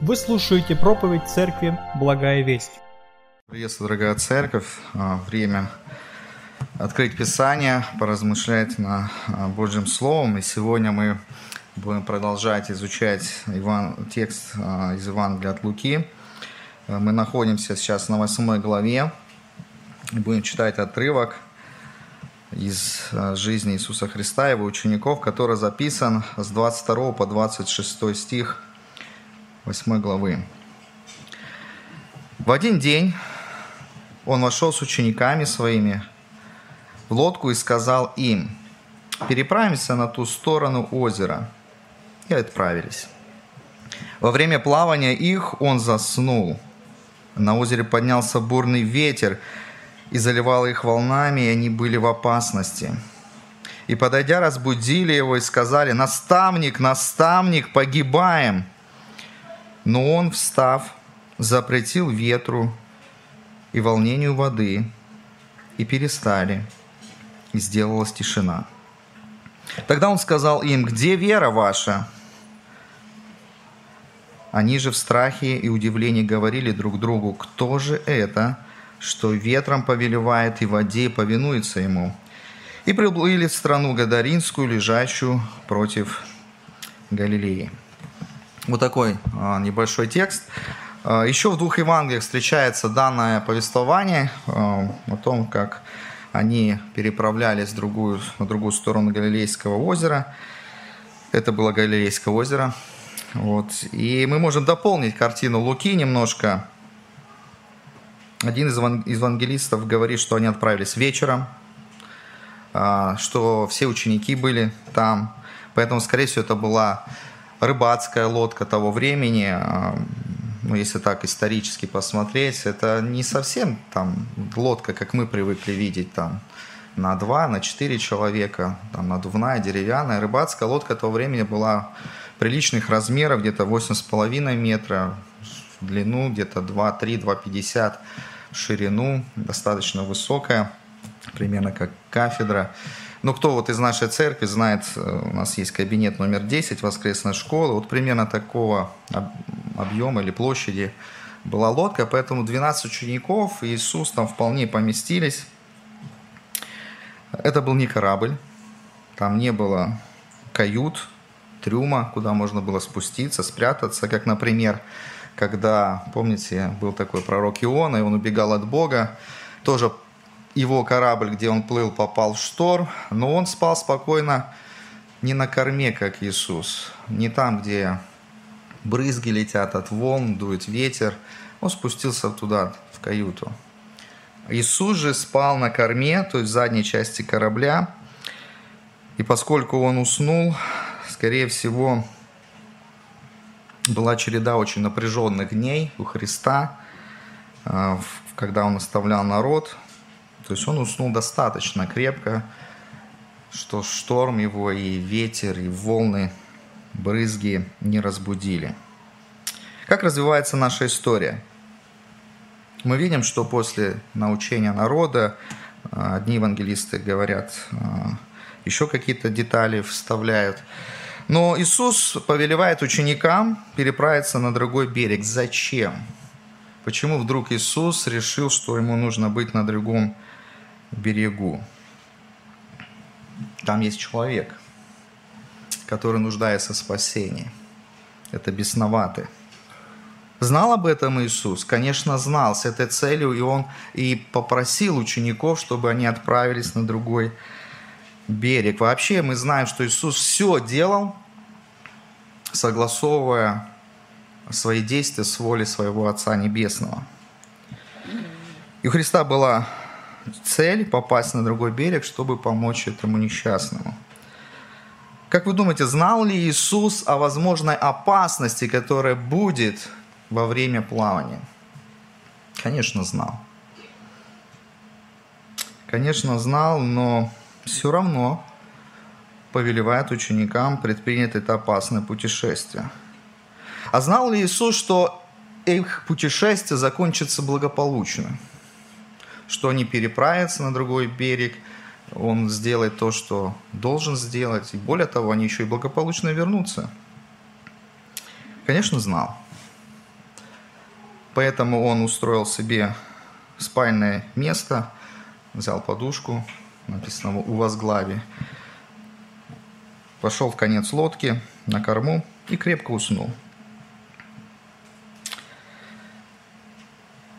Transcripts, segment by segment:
Вы слушаете проповедь Церкви «Благая весть». Приветствую, дорогая церковь. А, время открыть Писание, поразмышлять на а, Божьим Словом. И сегодня мы будем продолжать изучать Иван, текст а, из Евангелия от Луки. Мы находимся сейчас на 8 главе. Будем читать отрывок из жизни Иисуса Христа, его учеников, который записан с 22 по 26 стих 8 главы. В один день он вошел с учениками своими в лодку и сказал им, переправимся на ту сторону озера. И отправились. Во время плавания их он заснул. На озере поднялся бурный ветер и заливал их волнами, и они были в опасности. И, подойдя, разбудили его и сказали, «Наставник, наставник, погибаем!» Но он, встав, запретил ветру и волнению воды, и перестали, и сделалась тишина. Тогда он сказал им, где вера ваша? Они же в страхе и удивлении говорили друг другу, кто же это, что ветром повелевает и воде повинуется ему? И приплыли в страну Гадаринскую, лежащую против Галилеи. Вот такой а, небольшой текст. А, еще в двух Евангелиях встречается данное повествование а, о том, как они переправлялись в другую, на другую сторону Галилейского озера. Это было Галилейское озеро. Вот. И мы можем дополнить картину Луки немножко. Один из евангелистов говорит, что они отправились вечером, что все ученики были там. Поэтому, скорее всего, это была рыбацкая лодка того времени, а, ну, если так исторически посмотреть, это не совсем там лодка, как мы привыкли видеть там на два, на четыре человека, там надувная, деревянная. Рыбацкая лодка того времени была приличных размеров, где-то 8,5 метра в длину, где-то 2,3, 2,50 в ширину, достаточно высокая, примерно как кафедра. Ну, кто вот из нашей церкви знает, э, у нас есть кабинет номер 10 воскресной школы, вот примерно такого объема или площади была лодка, поэтому 12 учеников, и Иисус там вполне поместились. Это был не корабль, там не было кают, трюма, куда можно было спуститься, спрятаться, как, например, когда, помните, был такой пророк Иона, и он убегал от Бога, тоже его корабль, где он плыл, попал в шторм, но он спал спокойно не на корме, как Иисус, не там, где брызги летят от волн, дует ветер. Он спустился туда, в каюту. Иисус же спал на корме, то есть в задней части корабля. И поскольку он уснул, скорее всего, была череда очень напряженных дней у Христа, э, когда он оставлял народ, то есть он уснул достаточно крепко, что шторм его и ветер, и волны, брызги не разбудили. Как развивается наша история? Мы видим, что после научения народа а, одни евангелисты говорят, а, еще какие-то детали вставляют. Но Иисус повелевает ученикам переправиться на другой берег. Зачем? Почему вдруг Иисус решил, что ему нужно быть на другом берегу. Там есть человек, который нуждается в спасении. Это бесноватый. Знал об этом Иисус? Конечно, знал с этой целью, и Он и попросил учеников, чтобы они отправились на другой берег. Вообще мы знаем, что Иисус все делал, согласовывая свои действия с волей своего Отца Небесного. И у Христа была цель попасть на другой берег, чтобы помочь этому несчастному. Как вы думаете, знал ли Иисус о возможной опасности, которая будет во время плавания? Конечно, знал. Конечно, знал, но все равно повелевает ученикам предпринять это опасное путешествие. А знал ли Иисус, что их путешествие закончится благополучно? Что они переправятся на другой берег, он сделает то, что должен сделать, и более того, они еще и благополучно вернутся. Конечно, знал. Поэтому он устроил себе спальное место, взял подушку, написано у возглаве, пошел в конец лодки на корму и крепко уснул.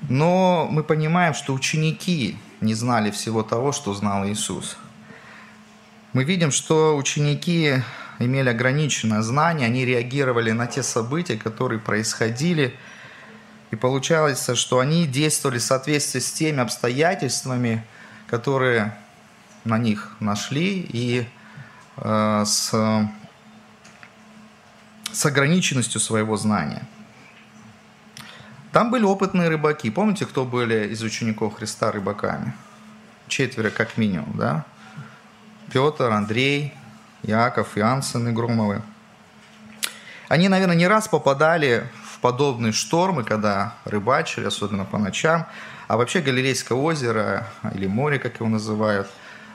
Но мы понимаем, что ученики не знали всего того, что знал Иисус. Мы видим, что ученики имели ограниченное знание, они реагировали на те события, которые происходили, и получалось, что они действовали в соответствии с теми обстоятельствами, которые на них нашли, и э, с, с ограниченностью своего знания – там были опытные рыбаки. Помните, кто были из учеников Христа рыбаками? Четверо как минимум, да? Петр, Андрей, Яков, Иоанн, сыны Громовы. Они, наверное, не раз попадали в подобные штормы, когда рыбачили, особенно по ночам. А вообще Галилейское озеро, или море, как его называют,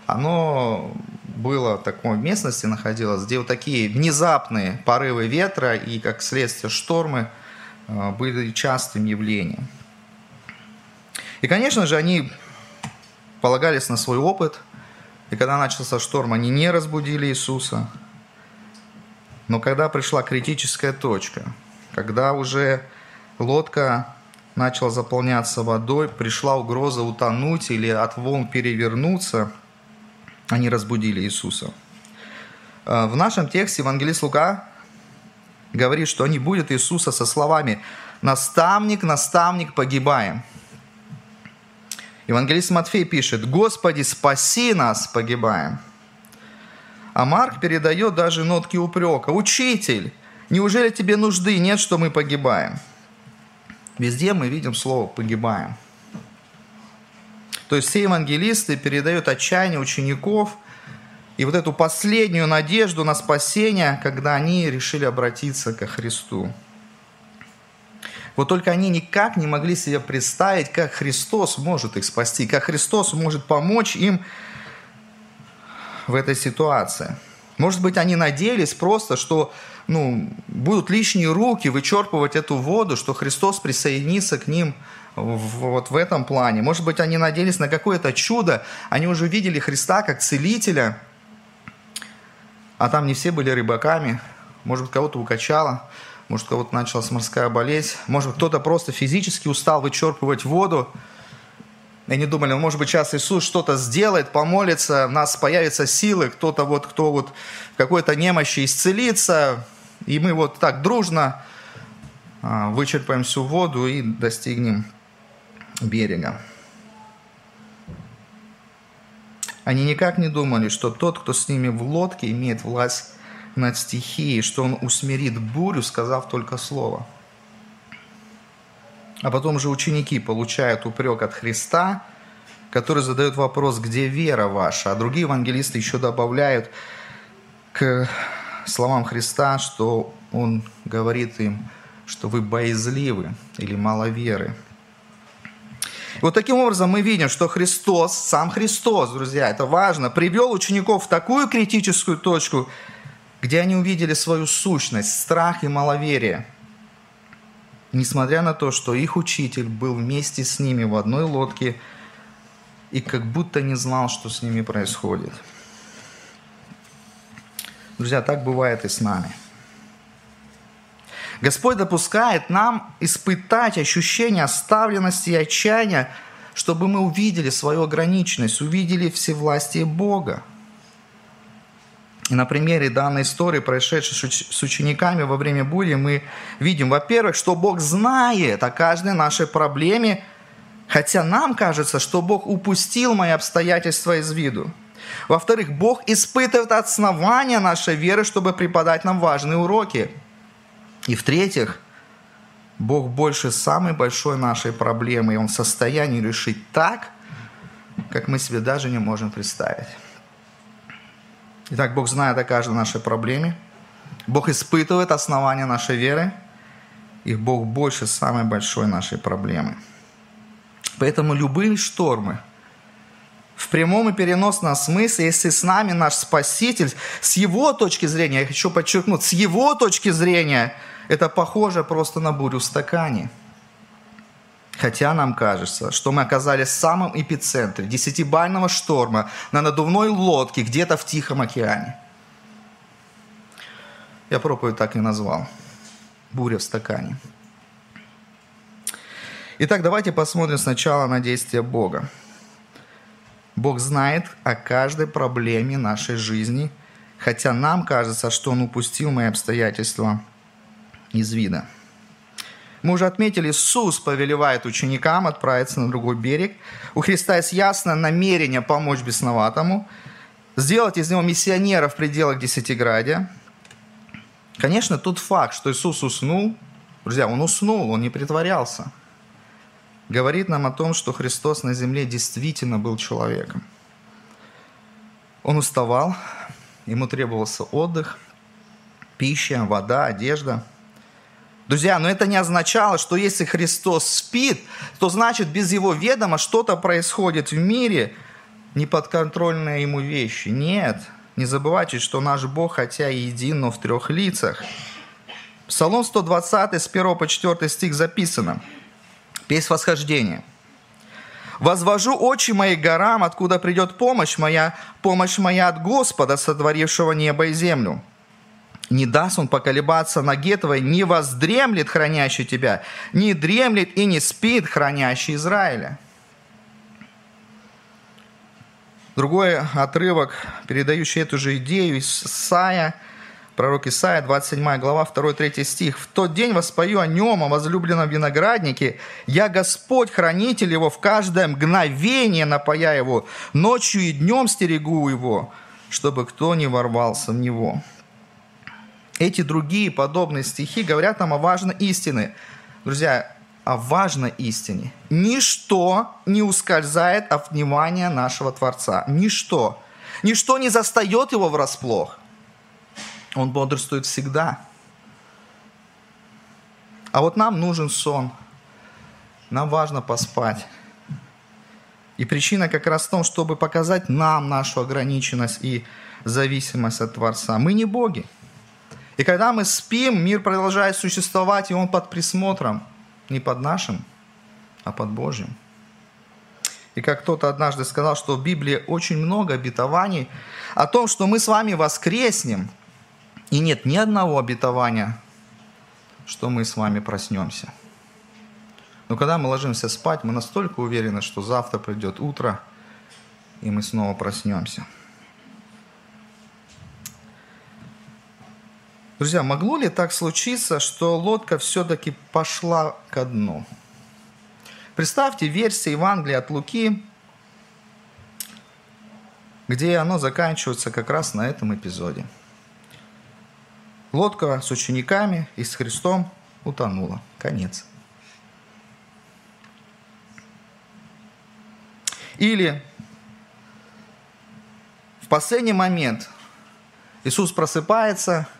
оно было в такой местности находилось, где вот такие внезапные порывы ветра и, как следствие, штормы – были частым явлением. И, конечно же, они полагались на свой опыт, и когда начался шторм, они не разбудили Иисуса. Но когда пришла критическая точка, когда уже лодка начала заполняться водой, пришла угроза утонуть или от волн перевернуться, они разбудили Иисуса. А, в нашем тексте Евангелист Лука говорит, что они будут Иисуса со словами «Наставник, наставник, погибаем». Евангелист Матфей пишет «Господи, спаси нас, погибаем». А Марк передает даже нотки упрека «Учитель, неужели тебе нужды нет, что мы погибаем?» Везде мы видим слово «погибаем». То есть все евангелисты передают отчаяние учеников – и вот эту последнюю надежду на спасение, когда они решили обратиться ко Христу. Вот только они никак не могли себе представить, как Христос может их спасти, как Христос может помочь им в этой ситуации. Может быть, они надеялись просто, что ну, будут лишние руки вычерпывать эту воду, что Христос присоединится к ним вот в этом плане. Может быть, они надеялись на какое-то чудо. Они уже видели Христа как целителя – а там не все были рыбаками, может быть, кого-то укачало, может, кого-то началась морская болезнь, может, кто-то просто физически устал вычерпывать воду, и они думали, ну, может быть, сейчас Иисус что-то сделает, помолится, у нас появятся силы, кто-то вот, кто вот в какой-то немощи исцелится, и мы вот так дружно а, вычерпаем всю воду и достигнем берега. Они никак не думали, что тот, кто с ними в лодке, имеет власть над стихией, что он усмирит бурю, сказав только слово. А потом же ученики получают упрек от Христа, который задает вопрос, где вера ваша? А другие евангелисты еще добавляют к словам Христа, что он говорит им, что вы боязливы или мало веры. Вот таким образом мы видим, что Христос, сам Христос, друзья, это важно, привел учеников в такую критическую точку, где они увидели свою сущность, страх и маловерие. Несмотря на то, что их учитель был вместе с ними в одной лодке и как будто не знал, что с ними происходит. Друзья, так бывает и с нами – Господь допускает нам испытать ощущение оставленности и отчаяния, чтобы мы увидели свою ограниченность, увидели всевластие Бога. И на примере данной истории, происшедшей с учениками во время бури, мы видим, во-первых, что Бог знает о каждой нашей проблеме, хотя нам кажется, что Бог упустил мои обстоятельства из виду. Во-вторых, Бог испытывает основания нашей веры, чтобы преподать нам важные уроки – и в-третьих, Бог больше самой большой нашей проблемы, и Он в состоянии решить так, как мы себе даже не можем представить. Итак, Бог знает о каждой нашей проблеме. Бог испытывает основания нашей веры, и Бог больше самой большой нашей проблемы. Поэтому любые штормы – в прямом и переносном смысле, если с нами наш Спаситель, с его точки зрения, я хочу подчеркнуть, с его точки зрения, это похоже просто на бурю в стакане. Хотя нам кажется, что мы оказались в самом эпицентре десятибального шторма на надувной лодке где-то в Тихом океане. Я проповедь так и назвал. Буря в стакане. Итак, давайте посмотрим сначала на действия Бога. Бог знает о каждой проблеме нашей жизни, хотя нам кажется, что Он упустил мои обстоятельства из вида. Мы уже отметили, Иисус повелевает ученикам отправиться на другой берег. У Христа есть ясное намерение помочь бесноватому, сделать из него миссионера в пределах Десятиградия. Конечно, тот факт, что Иисус уснул, друзья, Он уснул, Он не притворялся, говорит нам о том, что Христос на земле действительно был человеком. Он уставал, ему требовался отдых, пища, вода, одежда – Друзья, но это не означало, что если Христос спит, то значит без Его ведома что-то происходит в мире, неподконтрольные Ему вещи. Нет, не забывайте, что наш Бог, хотя и един, но в трех лицах. Псалом 120, с 1 по 4 стих записано. Песнь восхождения. «Возвожу очи мои горам, откуда придет помощь моя, помощь моя от Господа, сотворившего небо и землю». Не даст он поколебаться ноге твоей, не воздремлет хранящий тебя, не дремлет и не спит хранящий Израиля. Другой отрывок, передающий эту же идею из Исаия, пророк Исаия, 27 глава, 2-3 стих. «В тот день воспою о нем, о возлюбленном винограднике. Я Господь, хранитель его, в каждое мгновение напоя его, ночью и днем стерегу его, чтобы кто не ворвался в него». Эти другие подобные стихи говорят нам о важной истине. Друзья, о важной истине. Ничто не ускользает от внимания нашего Творца. Ничто. Ничто не застает его врасплох. Он бодрствует всегда. А вот нам нужен сон. Нам важно поспать. И причина как раз в том, чтобы показать нам нашу ограниченность и зависимость от Творца. Мы не боги. И когда мы спим, мир продолжает существовать, и он под присмотром, не под нашим, а под Божьим. И как кто-то однажды сказал, что в Библии очень много обетований о том, что мы с вами воскреснем, и нет ни одного обетования, что мы с вами проснемся. Но когда мы ложимся спать, мы настолько уверены, что завтра придет утро, и мы снова проснемся. Друзья, могло ли так случиться, что лодка все-таки пошла ко дну? Представьте версию Евангелия от Луки, где оно заканчивается как раз на этом эпизоде. Лодка с учениками и с Христом утонула. Конец. Или в последний момент Иисус просыпается –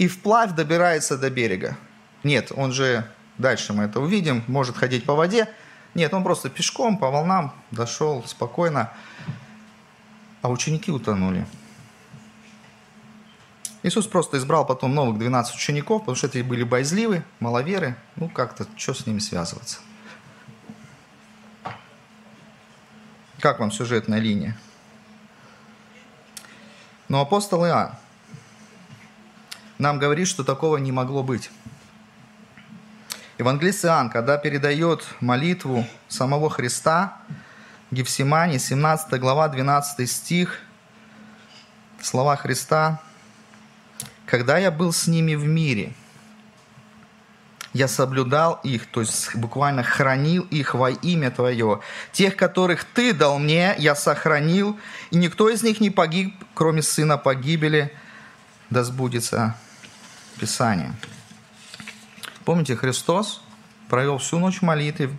и вплавь добирается до берега. Нет, он же, дальше мы это увидим, может ходить по воде. Нет, он просто пешком по волнам дошел спокойно, а ученики утонули. Иисус просто избрал потом новых 12 учеников, потому что эти были боязливы, маловеры. Ну, как-то, что с ними связываться? Как вам сюжетная линия? Но апостол Иоанн, нам говорит, что такого не могло быть. Евангелист Иоанн, когда передает молитву самого Христа, Гефсимане, 17 глава, 12 стих, слова Христа, «Когда я был с ними в мире, я соблюдал их, то есть буквально хранил их во имя Твое. Тех, которых Ты дал мне, я сохранил, и никто из них не погиб, кроме сына погибели, да сбудется Писания. Помните, Христос провел всю ночь молитвы,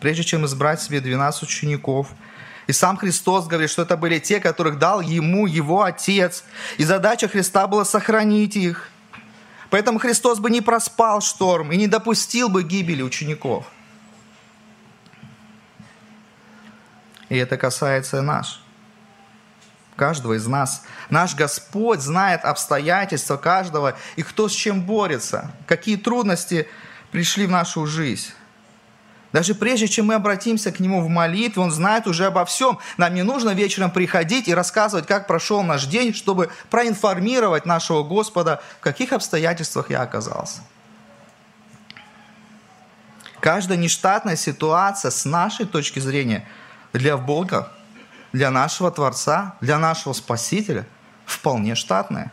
прежде чем избрать себе 12 учеников. И сам Христос говорит, что это были те, которых дал ему его Отец. И задача Христа была сохранить их. Поэтому Христос бы не проспал шторм и не допустил бы гибели учеников. И это касается нас каждого из нас. Наш Господь знает обстоятельства каждого и кто с чем борется, какие трудности пришли в нашу жизнь. Даже прежде, чем мы обратимся к Нему в молитве, Он знает уже обо всем. Нам не нужно вечером приходить и рассказывать, как прошел наш день, чтобы проинформировать нашего Господа, в каких обстоятельствах я оказался. Каждая нештатная ситуация с нашей точки зрения для Бога, для нашего Творца, для нашего Спасителя вполне штатная.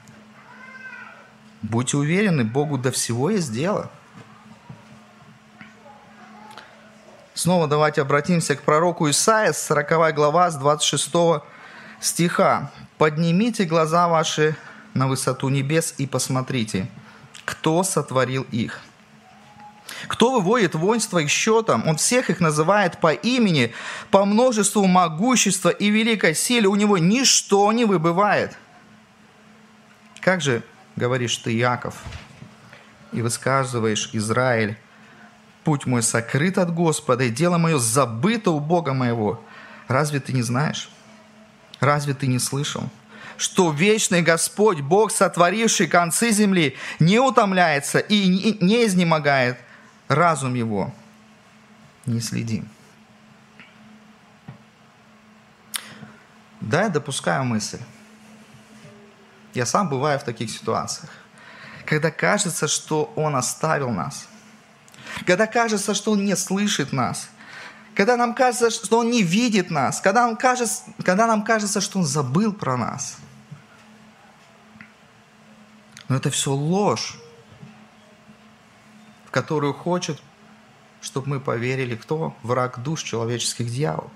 Будьте уверены, Богу до всего есть дело. Снова давайте обратимся к пророку Исаия, 40 глава, с 26 стиха. «Поднимите глаза ваши на высоту небес и посмотрите, кто сотворил их, кто выводит воинство их счетом? Он всех их называет по имени, по множеству могущества и великой силе. У него ничто не выбывает. Как же, говоришь ты, Яков, и высказываешь, Израиль, путь мой сокрыт от Господа, и дело мое забыто у Бога моего. Разве ты не знаешь? Разве ты не слышал? что вечный Господь, Бог, сотворивший концы земли, не утомляется и не изнемогает – разум его не следим. Да, я допускаю мысль. Я сам бываю в таких ситуациях. Когда кажется, что Он оставил нас. Когда кажется, что Он не слышит нас. Когда нам кажется, что Он не видит нас. Когда нам кажется, когда нам кажется что Он забыл про нас. Но это все ложь в которую хочет, чтобы мы поверили, кто враг душ человеческих дьявол.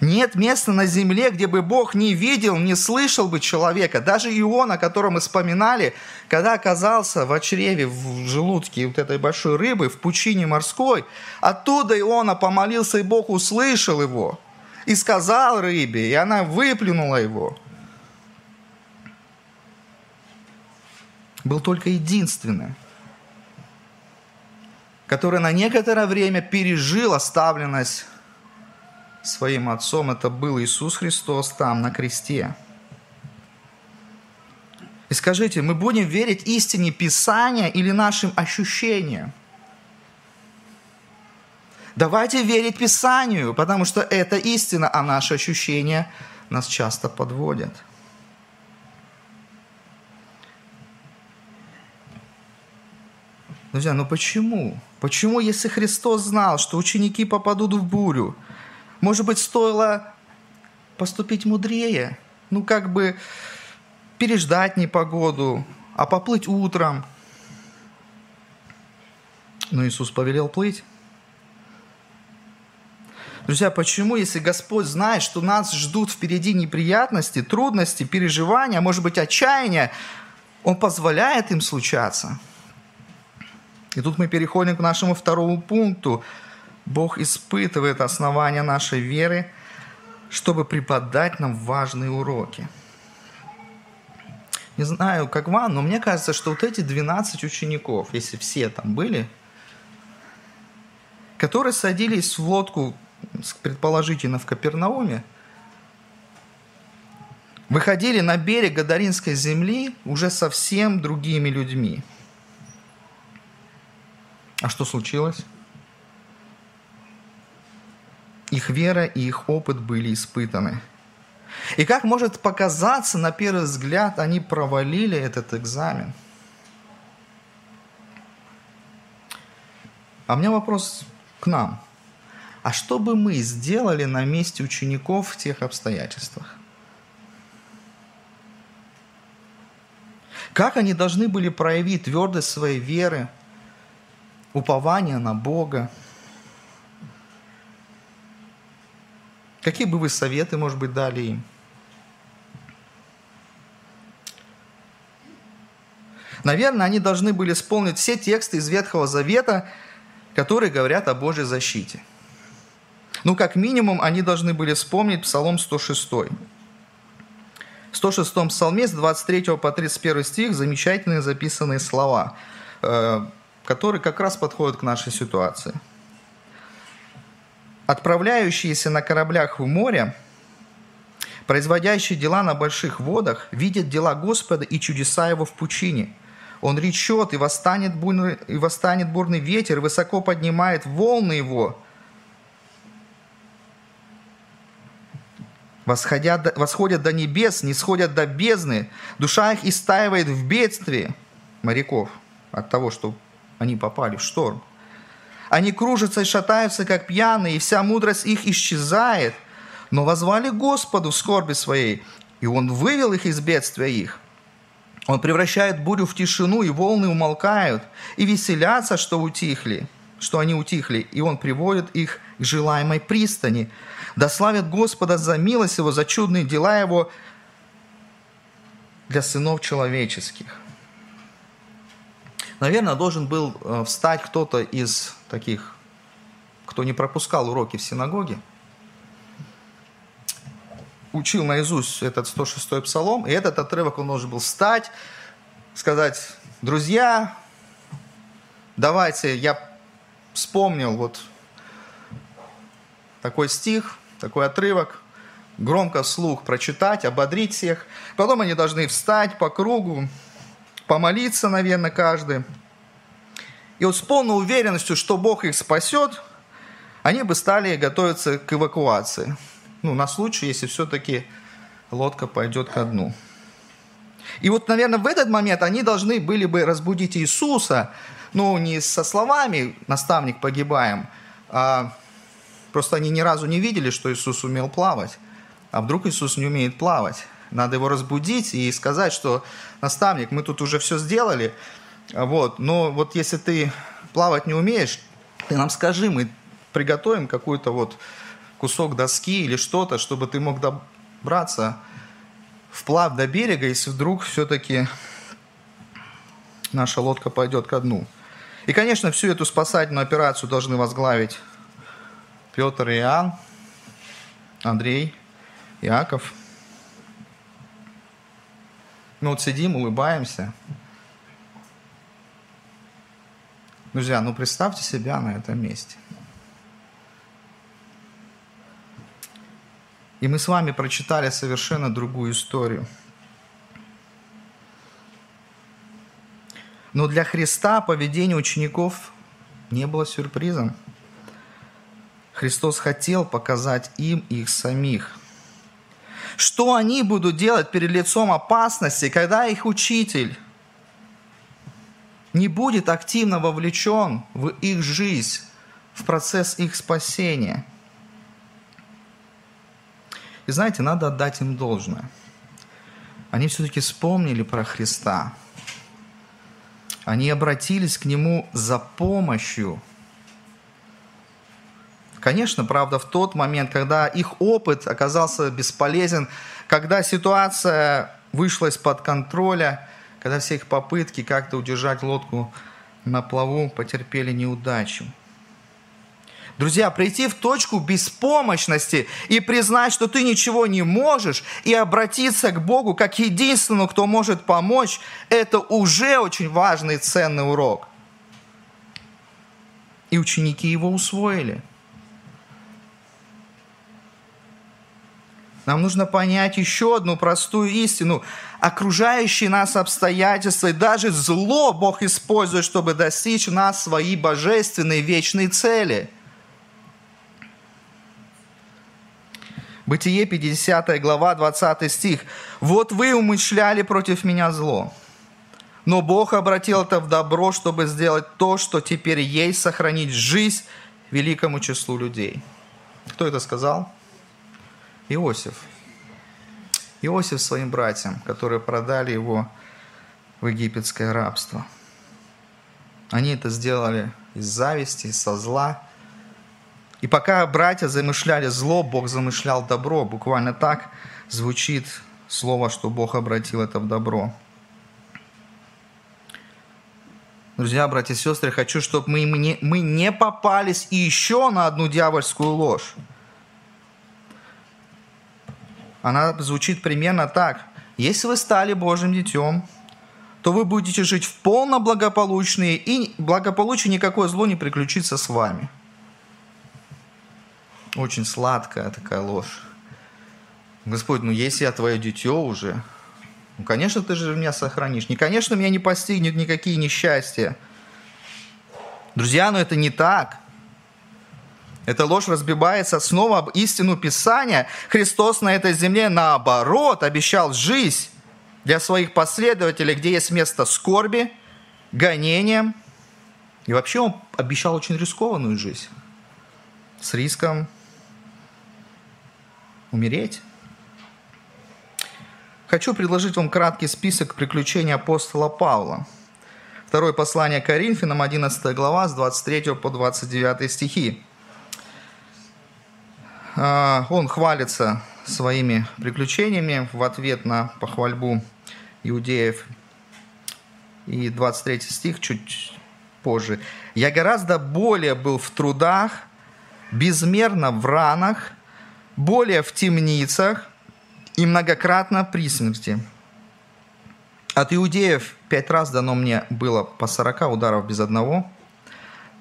Нет места на земле, где бы Бог не видел, не слышал бы человека. Даже Ион, о котором мы вспоминали, когда оказался в чреве, в желудке вот этой большой рыбы, в пучине морской, оттуда Иона помолился, и Бог услышал его. И сказал рыбе, и она выплюнула его. Был только единственный, который на некоторое время пережил оставленность своим отцом. Это был Иисус Христос там, на кресте. И скажите, мы будем верить истине Писания или нашим ощущениям? Давайте верить Писанию, потому что это истина, а наши ощущения нас часто подводят. Друзья, ну почему? Почему, если Христос знал, что ученики попадут в бурю, может быть, стоило поступить мудрее? Ну, как бы переждать непогоду, а поплыть утром. Но Иисус повелел плыть. Друзья, почему, если Господь знает, что нас ждут впереди неприятности, трудности, переживания, может быть, отчаяния, Он позволяет им случаться – и тут мы переходим к нашему второму пункту. Бог испытывает основания нашей веры, чтобы преподать нам важные уроки. Не знаю, как вам, но мне кажется, что вот эти 12 учеников, если все там были, которые садились в лодку, предположительно, в Капернауме, выходили на берег Гадаринской земли уже совсем другими людьми – а что случилось? Их вера и их опыт были испытаны. И как может показаться, на первый взгляд, они провалили этот экзамен. А у меня вопрос к нам. А что бы мы сделали на месте учеников в тех обстоятельствах? Как они должны были проявить твердость своей веры – упование на Бога. Какие бы вы советы, может быть, дали им? Наверное, они должны были исполнить все тексты из Ветхого Завета, которые говорят о Божьей защите. Ну, как минимум, они должны были вспомнить Псалом 106. В 106 псалме с 23 по 31 стих замечательные записанные слова э, который как раз подходит к нашей ситуации. Отправляющиеся на кораблях в море, производящие дела на больших водах, видят дела Господа и чудеса Его в пучине. Он речет, и восстанет, бурный, и восстанет бурный ветер, высоко поднимает волны его. Восходят, восходят до небес, не сходят до бездны. Душа их истаивает в бедствии моряков от того, что они попали в шторм. Они кружатся и шатаются, как пьяные, и вся мудрость их исчезает. Но возвали Господу в скорби своей, и Он вывел их из бедствия их. Он превращает бурю в тишину, и волны умолкают, и веселятся, что утихли, что они утихли, и Он приводит их к желаемой пристани. Да славят Господа за милость Его, за чудные дела Его для сынов человеческих. Наверное, должен был э, встать кто-то из таких, кто не пропускал уроки в синагоге, учил наизусть этот 106-й псалом, и этот отрывок он должен был встать, сказать, друзья, давайте, я вспомнил вот такой стих, такой отрывок, громко вслух прочитать, ободрить всех. Потом они должны встать по кругу, помолиться, наверное, каждый. И вот с полной уверенностью, что Бог их спасет, они бы стали готовиться к эвакуации ну, на случай, если все-таки лодка пойдет ко дну. И вот, наверное, в этот момент они должны были бы разбудить Иисуса, ну, не со словами «наставник, погибаем», а просто они ни разу не видели, что Иисус умел плавать. А вдруг Иисус не умеет плавать? Надо его разбудить и сказать, что «наставник, мы тут уже все сделали, вот, но вот если ты плавать не умеешь, ты нам скажи, мы приготовим какую-то вот кусок доски или что-то, чтобы ты мог добраться вплавь до берега, если вдруг все-таки наша лодка пойдет ко дну. И, конечно, всю эту спасательную операцию должны возглавить Петр и Иоанн, Андрей, Иаков. Мы вот сидим, улыбаемся. Друзья, ну представьте себя на этом месте. И мы с вами прочитали совершенно другую историю. Но для Христа поведение учеников не было сюрпризом. Христос хотел показать им их самих. Что они будут делать перед лицом опасности, когда их учитель не будет активно вовлечен в их жизнь, в процесс их спасения – и знаете, надо отдать им должное. Они все-таки вспомнили про Христа. Они обратились к Нему за помощью. Конечно, правда, в тот момент, когда их опыт оказался бесполезен, когда ситуация вышла из-под контроля, когда все их попытки как-то удержать лодку на плаву потерпели неудачу. Друзья, прийти в точку беспомощности и признать, что ты ничего не можешь, и обратиться к Богу как единственному, кто может помочь, это уже очень важный и ценный урок. И ученики его усвоили. Нам нужно понять еще одну простую истину. Окружающие нас обстоятельства и даже зло Бог использует, чтобы достичь нас своей божественной вечной цели – Бытие 50 глава 20 стих. «Вот вы умышляли против меня зло, но Бог обратил это в добро, чтобы сделать то, что теперь есть, сохранить жизнь великому числу людей». Кто это сказал? Иосиф. Иосиф своим братьям, которые продали его в египетское рабство. Они это сделали из зависти, со зла – и пока братья замышляли зло, Бог замышлял добро. Буквально так звучит слово, что Бог обратил это в добро. Друзья, братья и сестры, хочу, чтобы мы не, мы не попались еще на одну дьявольскую ложь. Она звучит примерно так. Если вы стали Божьим детем, то вы будете жить в полном благополучии, и благополучие никакое зло не приключится с вами – очень сладкая такая ложь. Господь, ну если я твое дитё уже, Ну, конечно, ты же меня сохранишь. Не, конечно, меня не постигнет никакие несчастья. Друзья, но это не так. Эта ложь разбивается снова об истину Писания. Христос на этой земле, наоборот, обещал жизнь для своих последователей, где есть место скорби, гонениям. И вообще он обещал очень рискованную жизнь. С риском умереть. Хочу предложить вам краткий список приключений апостола Павла. Второе послание Коринфянам, 11 глава, с 23 по 29 стихи. А, он хвалится своими приключениями в ответ на похвальбу иудеев. И 23 стих чуть позже. «Я гораздо более был в трудах, безмерно в ранах, более в темницах и многократно при смерти. От иудеев пять раз дано мне было по сорока ударов без одного.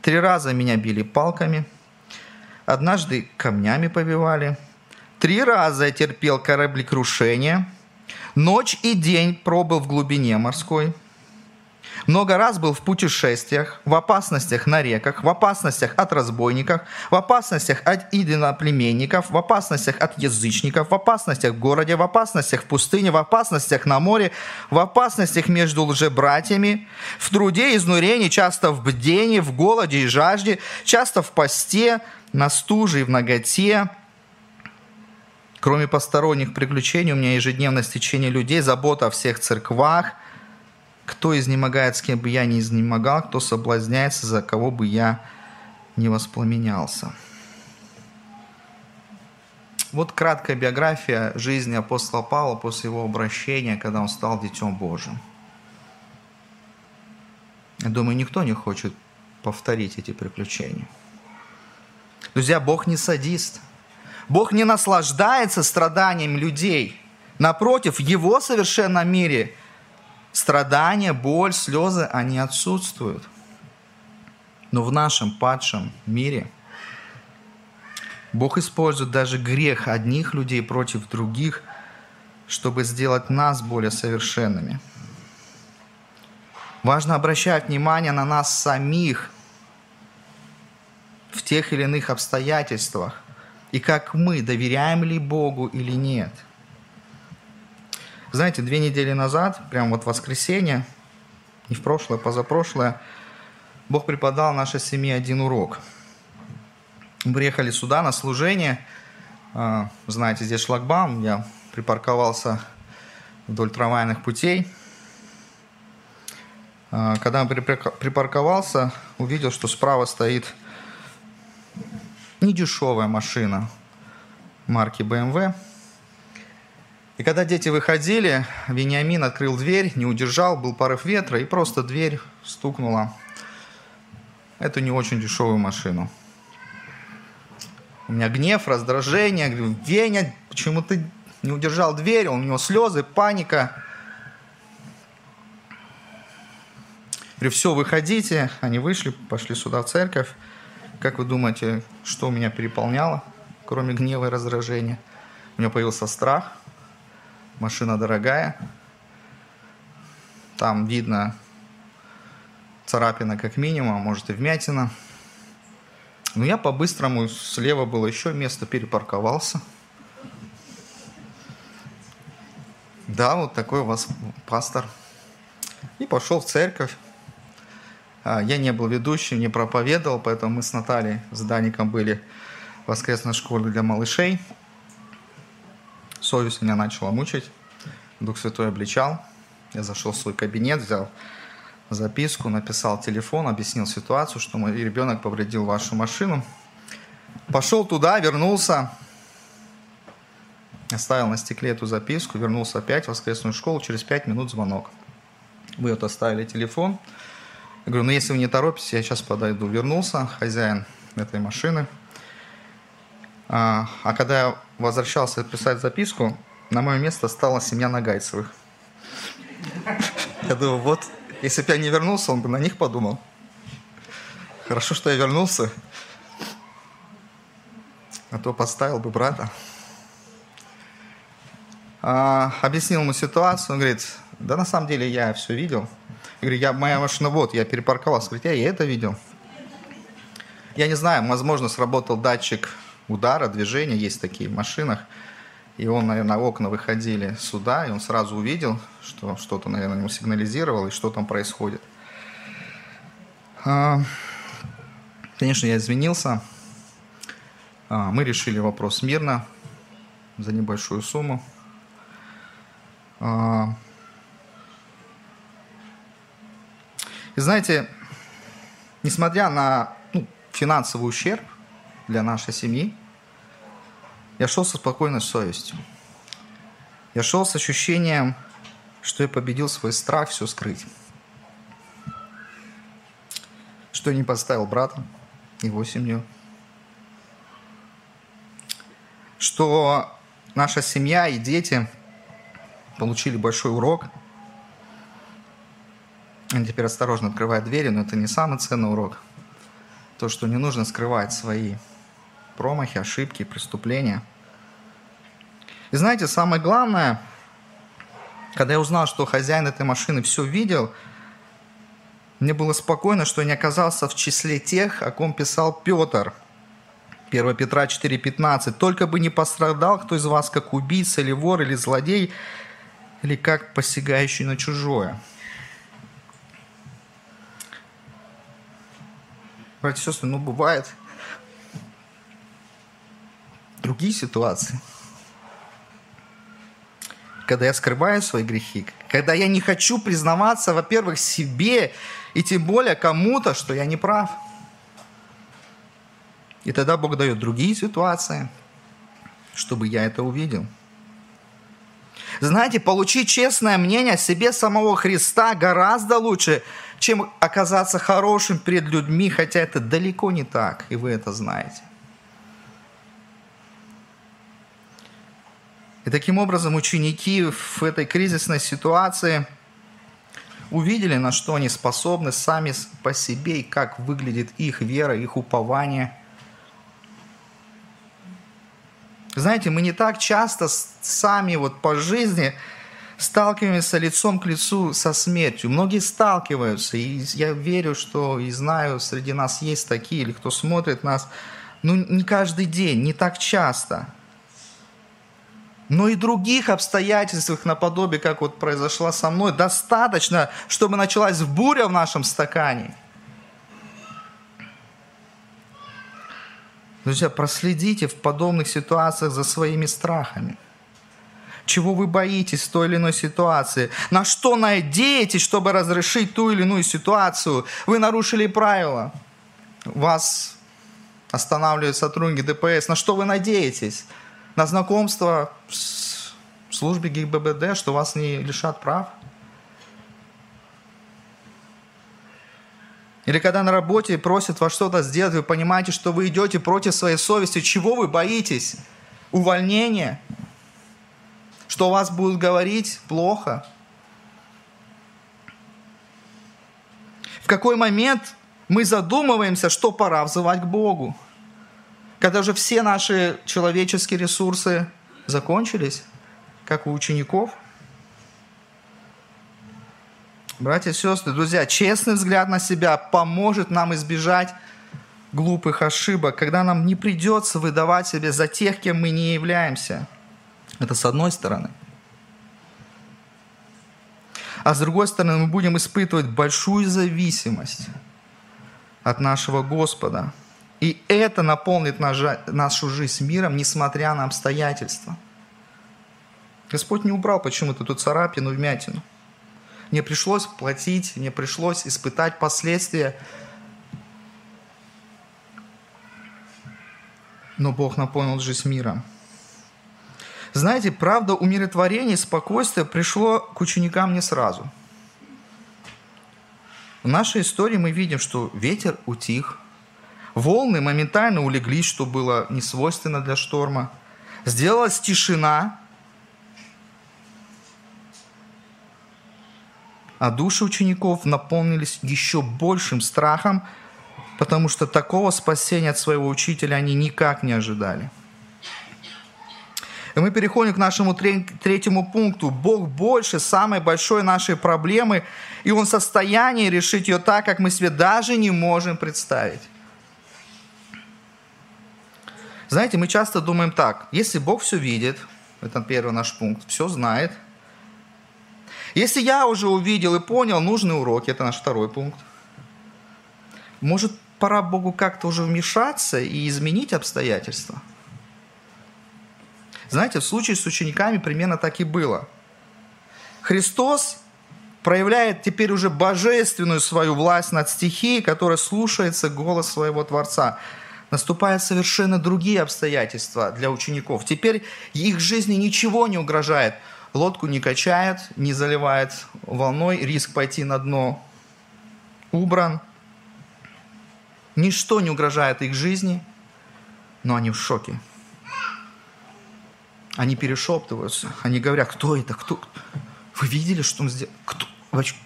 Три раза меня били палками – Однажды камнями побивали. Три раза терпел кораблекрушение. Ночь и день пробыл в глубине морской. Много раз был в путешествиях, в опасностях на реках, в опасностях от разбойников, в опасностях от идиноплеменников, в опасностях от язычников, в опасностях в городе, в опасностях в пустыне, в опасностях на море, в опасностях между лжебратьями, в труде изнурении, часто в бдении, в голоде и жажде, часто в посте, на стуже и в ноготе. Кроме посторонних приключений, у меня ежедневное стечение людей, забота о всех церквах. Кто изнемогает, с кем бы я не изнемогал, кто соблазняется, за кого бы я не воспламенялся. Вот краткая биография жизни апостола Павла после его обращения, когда он стал Детем Божьим. Я думаю, никто не хочет повторить эти приключения. Друзья, Бог не садист. Бог не наслаждается страданием людей. Напротив, в Его совершенном мире страдания, боль, слезы, они отсутствуют. Но в нашем падшем мире Бог использует даже грех одних людей против других, чтобы сделать нас более совершенными. Важно обращать внимание на нас самих – в тех или иных обстоятельствах, и как мы, доверяем ли Богу или нет. Знаете, две недели назад, прямо вот воскресенье, не в прошлое, позапрошлое, Бог преподал нашей семье один урок. Мы приехали сюда на служение, а, знаете, здесь шлагбаум, я припарковался вдоль трамвайных путей. А, когда я припарковался, увидел, что справа стоит недешевая машина марки BMW. И когда дети выходили, Вениамин открыл дверь, не удержал, был порыв ветра, и просто дверь стукнула эту не очень дешевую машину. У меня гнев, раздражение. Говорю, Веня, почему ты не удержал дверь? У него слезы, паника. Говорю, все, выходите. Они вышли, пошли сюда в церковь. Как вы думаете, что меня переполняло, кроме гнева и раздражения? У меня появился страх, машина дорогая, там видно царапина как минимум, а может и вмятина. Но я по-быстрому, слева было еще место, перепарковался. Да, вот такой у вас пастор. И пошел в церковь. А, я не был ведущим, не проповедовал, поэтому мы с Натальей, с Даником были в воскресной школе для малышей. Совесть меня начала мучить. Дух Святой обличал. Я зашел в свой кабинет, взял записку, написал телефон, объяснил ситуацию, что мой ребенок повредил вашу машину. Пошел туда, вернулся, оставил на стекле эту записку, вернулся опять в воскресную школу, через пять минут звонок. Вы вот оставили телефон, я говорю, ну если вы не торопитесь, я сейчас подойду. Вернулся хозяин этой машины. А, а когда я возвращался писать записку, на мое место стала семья Нагайцевых. Я думаю, вот, если бы я не вернулся, он бы на них подумал. Хорошо, что я вернулся. А то поставил бы брата. А, объяснил ему ситуацию, он говорит, да на самом деле я все видел. Я говорю, я, моя машина вот, я перепарковался. Говорит, я и это видел. Я не знаю, возможно, сработал датчик удара, движения, есть такие в машинах. И он, наверное, окна выходили сюда, и он сразу увидел, что что-то, наверное, ему сигнализировало, и что там происходит. А, конечно, я извинился. А, мы решили вопрос мирно, за небольшую сумму. И знаете, несмотря на ну, финансовый ущерб для нашей семьи, я шел со спокойной совестью. Я шел с ощущением, что я победил свой страх все скрыть. Что я не поставил брата, его семью. Что наша семья и дети получили большой урок. Они теперь осторожно открывают двери, но это не самый ценный урок. То, что не нужно скрывать свои промахи, ошибки, преступления. И знаете, самое главное, когда я узнал, что хозяин этой машины все видел, мне было спокойно, что я не оказался в числе тех, о ком писал Петр. 1 Петра 4,15. «Только бы не пострадал кто из вас, как убийца или вор или злодей, или как посягающий на чужое». Братья и сестры, ну бывает – другие ситуации. Когда я скрываю свои грехи, когда я не хочу признаваться, во-первых, себе и тем более кому-то, что я не прав. И тогда Бог дает другие ситуации, чтобы я это увидел. Знаете, получить честное мнение о себе самого Христа гораздо лучше, чем оказаться хорошим перед людьми, хотя это далеко не так, и вы это знаете. И таким образом ученики в этой кризисной ситуации увидели, на что они способны сами по себе и как выглядит их вера, их упование. Знаете, мы не так часто сами вот по жизни сталкиваемся лицом к лицу со смертью. Многие сталкиваются, и я верю, что и знаю, среди нас есть такие, или кто смотрит нас, ну не каждый день, не так часто – но и других обстоятельствах наподобие, как вот произошла со мной, достаточно, чтобы началась буря в нашем стакане. Друзья, проследите в подобных ситуациях за своими страхами. Чего вы боитесь в той или иной ситуации? На что надеетесь, чтобы разрешить ту или иную ситуацию? Вы нарушили правила. Вас останавливают сотрудники ДПС. На что вы надеетесь? на знакомство с службе ГИБДД, что вас не лишат прав? Или когда на работе просят вас что-то сделать, вы понимаете, что вы идете против своей совести. Чего вы боитесь? Увольнение? Что вас будут говорить плохо? В какой момент мы задумываемся, что пора взывать к Богу? когда же все наши человеческие ресурсы закончились, как у учеников. Братья и сестры, друзья, честный взгляд на себя поможет нам избежать глупых ошибок, когда нам не придется выдавать себе за тех, кем мы не являемся. Это с одной стороны. А с другой стороны, мы будем испытывать большую зависимость от нашего Господа – и это наполнит нашу жизнь миром, несмотря на обстоятельства. Господь не убрал почему-то эту царапину, вмятину. Мне пришлось платить, мне пришлось испытать последствия. Но Бог наполнил жизнь миром. Знаете, правда умиротворение спокойствие пришло к ученикам не сразу. В нашей истории мы видим, что ветер утих, Волны моментально улеглись, что было не свойственно для шторма. Сделалась тишина, а души учеников наполнились еще большим страхом, потому что такого спасения от своего учителя они никак не ожидали. И мы переходим к нашему третьему пункту. Бог больше самой большой нашей проблемы, и Он в состоянии решить ее так, как мы себе даже не можем представить. Знаете, мы часто думаем так, если Бог все видит, это первый наш пункт, все знает. Если я уже увидел и понял нужные уроки, это наш второй пункт, может, пора Богу как-то уже вмешаться и изменить обстоятельства – знаете, в случае с учениками примерно так и было. Христос проявляет теперь уже божественную свою власть над стихией, которая слушается голос своего Творца. Наступают совершенно другие обстоятельства для учеников. Теперь их жизни ничего не угрожает. Лодку не качает, не заливает волной, риск пойти на дно убран. Ничто не угрожает их жизни, но они в шоке. Они перешептываются, они говорят, кто это, кто? Вы видели, что он сделал? Кто,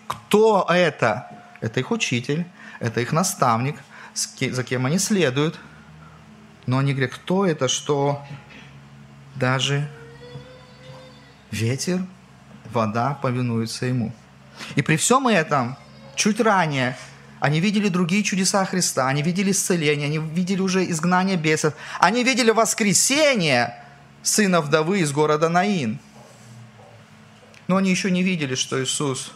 кто это? Это их учитель, это их наставник, за кем они следуют. Но они говорят, кто это, что даже ветер, вода повинуются ему. И при всем этом, чуть ранее, они видели другие чудеса Христа, они видели исцеление, они видели уже изгнание бесов, они видели воскресение – сына вдовы из города Наин. Но они еще не видели, что Иисус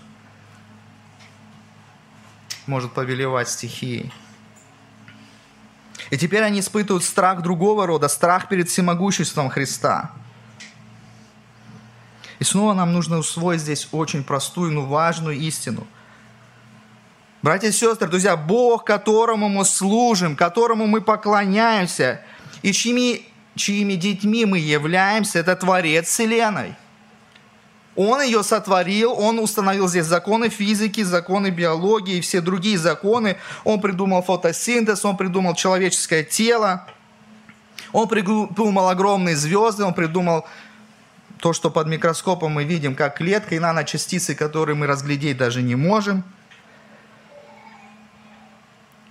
может повелевать стихией. И теперь они испытывают страх другого рода, страх перед всемогуществом Христа. И снова нам нужно усвоить здесь очень простую, но важную истину. Братья и сестры, друзья, Бог, которому мы служим, которому мы поклоняемся, и чьими чьими детьми мы являемся, это Творец Вселенной. Он ее сотворил, он установил здесь законы физики, законы биологии все другие законы. Он придумал фотосинтез, он придумал человеческое тело, он придумал огромные звезды, он придумал то, что под микроскопом мы видим, как клетка и наночастицы, которые мы разглядеть даже не можем.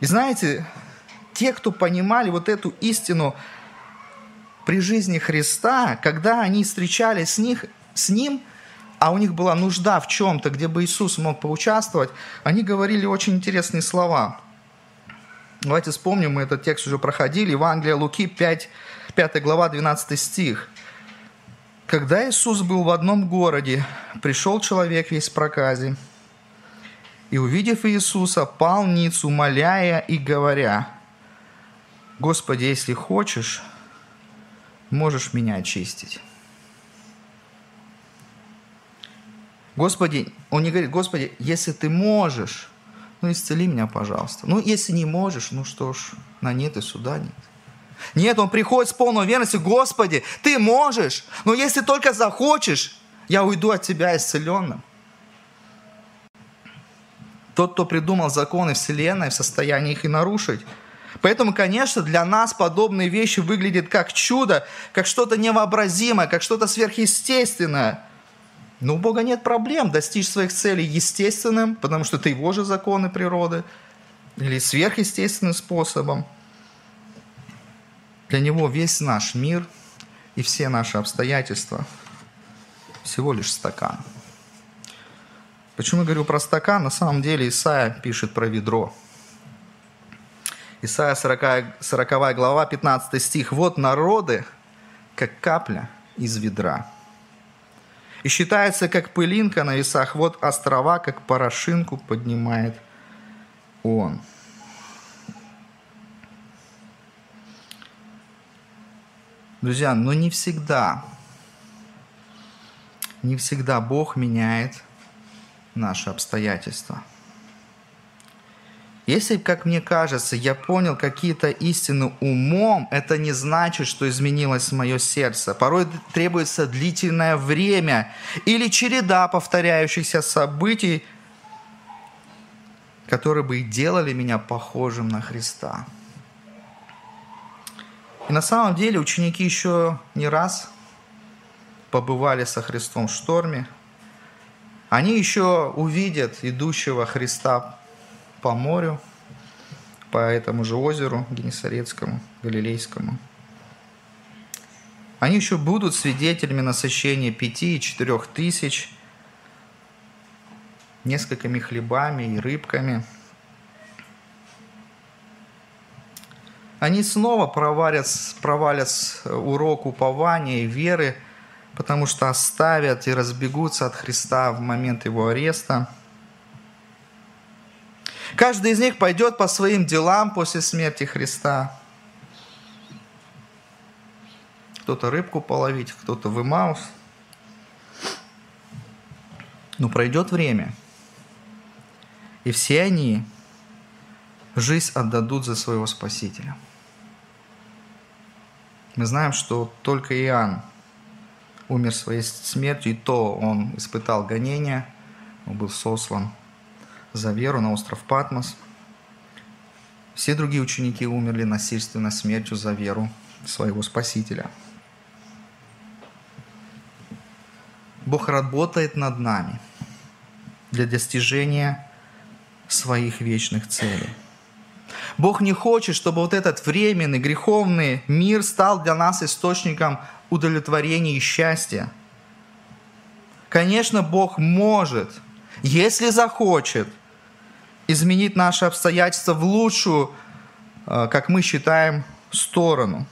И знаете, те, кто понимали вот эту истину, при жизни Христа, когда они встречались с, них, с Ним, а у них была нужда в чем-то, где бы Иисус мог поучаствовать, они говорили очень интересные слова. Давайте вспомним, мы этот текст уже проходили. Евангелие Луки 5, 5 глава, 12 стих. Когда Иисус был в одном городе, пришел человек весь в проказе, и, увидев Иисуса, пал ниц, умоляя и говоря, «Господи, если хочешь, можешь меня очистить. Господи, он не говорит, Господи, если ты можешь, ну исцели меня, пожалуйста. Ну, если не можешь, ну что ж, на нет и сюда нет. Нет, он приходит с полной уверенностью, Господи, ты можешь, но если только захочешь, я уйду от тебя исцеленным. Тот, кто придумал законы Вселенной, в состоянии их и нарушить. Поэтому, конечно, для нас подобные вещи выглядят как чудо, как что-то невообразимое, как что-то сверхъестественное. Но у Бога нет проблем достичь своих целей естественным, потому что это его же законы природы, или сверхъестественным способом. Для него весь наш мир и все наши обстоятельства всего лишь стакан. Почему я говорю про стакан? На самом деле Исаия пишет про ведро – Исайя 40, 40 глава, 15 стих. «Вот народы, как капля из ведра, и считается, как пылинка на весах. Вот острова, как порошинку поднимает он». Друзья, но не всегда, не всегда Бог меняет наши обстоятельства – если, как мне кажется, я понял какие-то истины умом, это не значит, что изменилось мое сердце. Порой требуется длительное время или череда повторяющихся событий, которые бы и делали меня похожим на Христа. И на самом деле ученики еще не раз побывали со Христом в шторме. Они еще увидят идущего Христа по морю, по этому же озеру Генесарецкому, Галилейскому. Они еще будут свидетелями насыщения пяти и четырех тысяч несколькими хлебами и рыбками. Они снова провалят, провалят урок упования и веры, потому что оставят и разбегутся от Христа в момент его ареста. Каждый из них пойдет по своим делам после смерти Христа. Кто-то рыбку половить, кто-то в Имаус. Но пройдет время, и все они жизнь отдадут за своего Спасителя. Мы знаем, что только Иоанн умер своей смертью, и то он испытал гонения, он был сослан за веру на остров Патмос. Все другие ученики умерли насильственной смертью за веру своего Спасителя. Бог работает над нами для достижения своих вечных целей. Бог не хочет, чтобы вот этот временный греховный мир стал для нас источником удовлетворения и счастья. Конечно, Бог может, если захочет, изменить наши обстоятельства в лучшую, э, как мы считаем, сторону.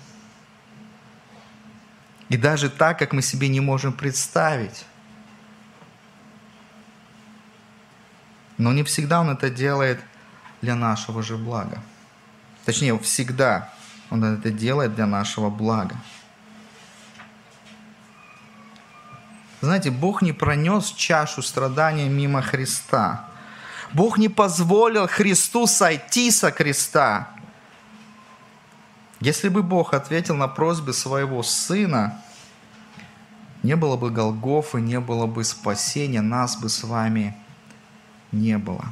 И даже так, как мы себе не можем представить. Но не всегда Он это делает для нашего же блага. Точнее, всегда Он это делает для нашего блага. Знаете, Бог не пронес чашу страдания мимо Христа. Бог не позволил Христу сойти со креста. Если бы Бог ответил на просьбы своего Сына, не было бы Голгофы, не было бы спасения, нас бы с вами не было.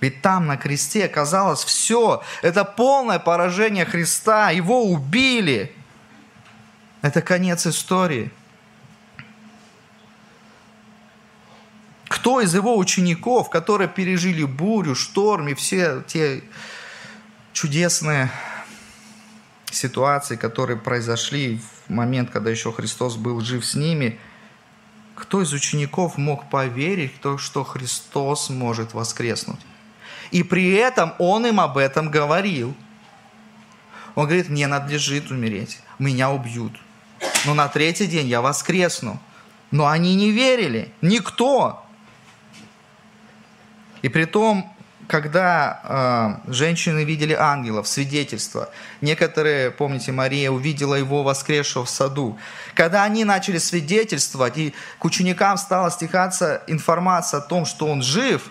Ведь там на кресте оказалось все. Это полное поражение Христа. Его убили. Это конец истории. Кто из его учеников, которые пережили бурю, шторм и все те чудесные ситуации, которые произошли в момент, когда еще Христос был жив с ними, кто из учеников мог поверить, что Христос может воскреснуть? И при этом Он им об этом говорил. Он говорит, мне надлежит умереть, меня убьют. Но на третий день я воскресну. Но они не верили, никто. И при том, когда э, женщины видели ангелов, свидетельства, некоторые, помните, Мария увидела его воскресшего в саду. Когда они начали свидетельствовать, и к ученикам стала стекаться информация о том, что он жив,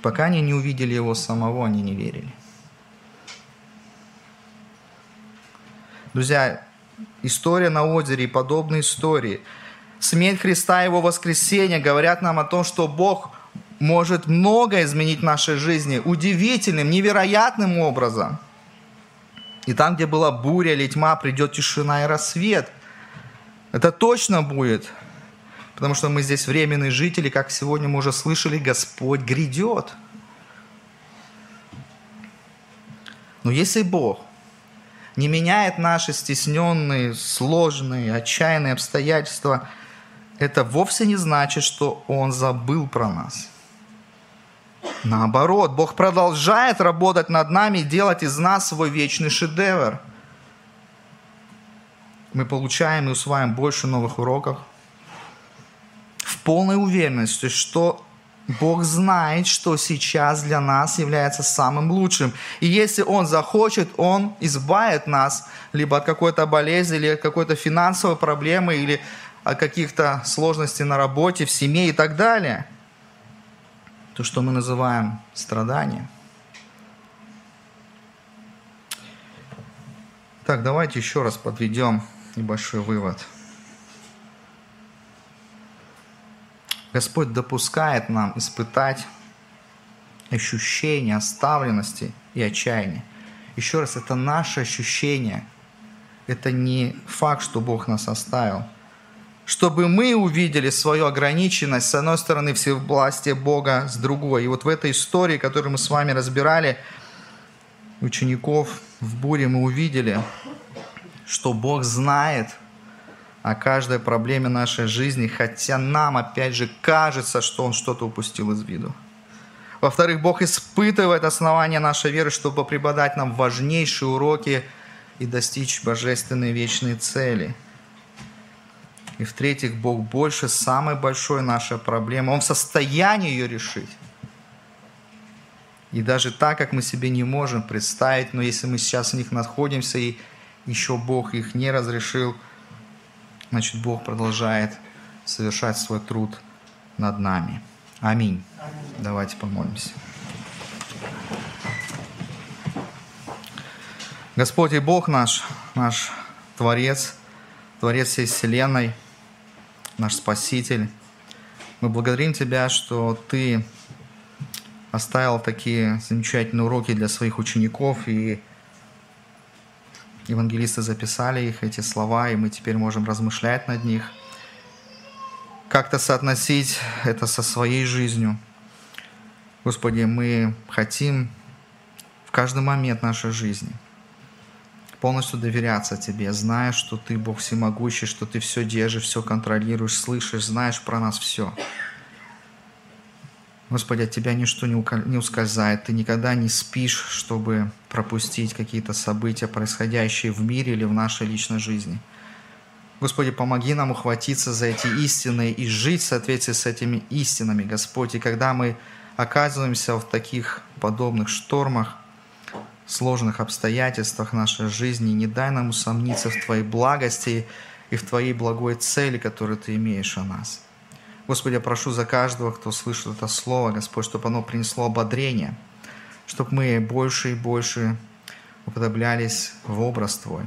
пока они не увидели его самого, они не верили. Друзья, история на озере и подобные истории, смерть Христа и его воскресение говорят нам о том, что Бог – может много изменить в нашей жизни удивительным, невероятным образом. И там, где была буря или тьма, придет тишина и рассвет. Это точно будет. Потому что мы здесь временные жители, как сегодня мы уже слышали, Господь грядет. Но если Бог не меняет наши стесненные, сложные, отчаянные обстоятельства, это вовсе не значит, что Он забыл про нас – Наоборот, Бог продолжает работать над нами и делать из нас свой вечный шедевр. Мы получаем и усваиваем больше новых уроков в полной уверенности, что Бог знает, что сейчас для нас является самым лучшим. И если Он захочет, Он избавит нас либо от какой-то болезни, или от какой-то финансовой проблемы, или от каких-то сложностей на работе, в семье и так далее – то, что мы называем страдания. Так, давайте еще раз подведем небольшой вывод. Господь допускает нам испытать ощущение оставленности и отчаяния. Еще раз, это наше ощущение. Это не факт, что Бог нас оставил – чтобы мы увидели свою ограниченность, с одной стороны, всевластие Бога, с другой. И вот в этой истории, которую мы с вами разбирали, учеников в буре мы увидели, что Бог знает о каждой проблеме нашей жизни, хотя нам, опять же, кажется, что Он что-то упустил из виду. Во-вторых, Бог испытывает основания нашей веры, чтобы преподать нам важнейшие уроки и достичь божественной вечной цели. И в-третьих, Бог больше самой большой нашей проблемы. Он в состоянии ее решить. И даже так, как мы себе не можем представить, но если мы сейчас в них находимся, и еще Бог их не разрешил, значит, Бог продолжает совершать свой труд над нами. Аминь. Давайте помолимся. Господь и Бог наш, наш Творец, Творец всей Вселенной, наш Спаситель, мы благодарим Тебя, что Ты оставил такие замечательные уроки для своих учеников, и евангелисты записали их, эти слова, и мы теперь можем размышлять над них, как-то соотносить это со своей жизнью. Господи, мы хотим в каждый момент нашей жизни полностью доверяться Тебе, зная, что Ты Бог всемогущий, что Ты все держишь, все контролируешь, слышишь, знаешь про нас все. Господи, от Тебя ничто не ускользает. Ты никогда не спишь, чтобы пропустить какие-то события, происходящие в мире или в нашей личной жизни. Господи, помоги нам ухватиться за эти истины и жить в соответствии с этими истинами, Господь. И когда мы оказываемся в таких подобных штормах, сложных обстоятельствах нашей жизни, не дай нам усомниться в Твоей благости и в Твоей благой цели, которую Ты имеешь о нас – Господи, я прошу за каждого, кто слышит это слово, Господь, чтобы оно принесло ободрение, чтобы мы больше и больше уподоблялись в образ Твой,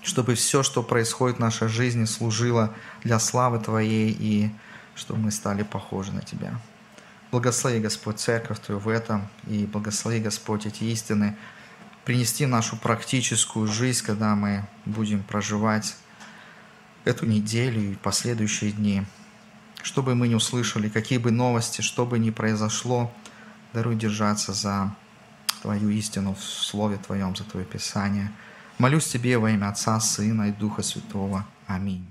чтобы все, что происходит в нашей жизни, служило для славы Твоей и чтобы мы стали похожи на Тебя. Благослови, Господь, церковь Твою в этом, и благослови, Господь, эти истины принести нашу практическую жизнь, когда мы будем проживать эту неделю и последующие дни – что бы мы ни услышали, какие бы новости, что бы ни произошло, даруй держаться за Твою истину в Слове Твоем, за Твое Писание. Молюсь Тебе во имя Отца, Сына и Духа Святого. Аминь.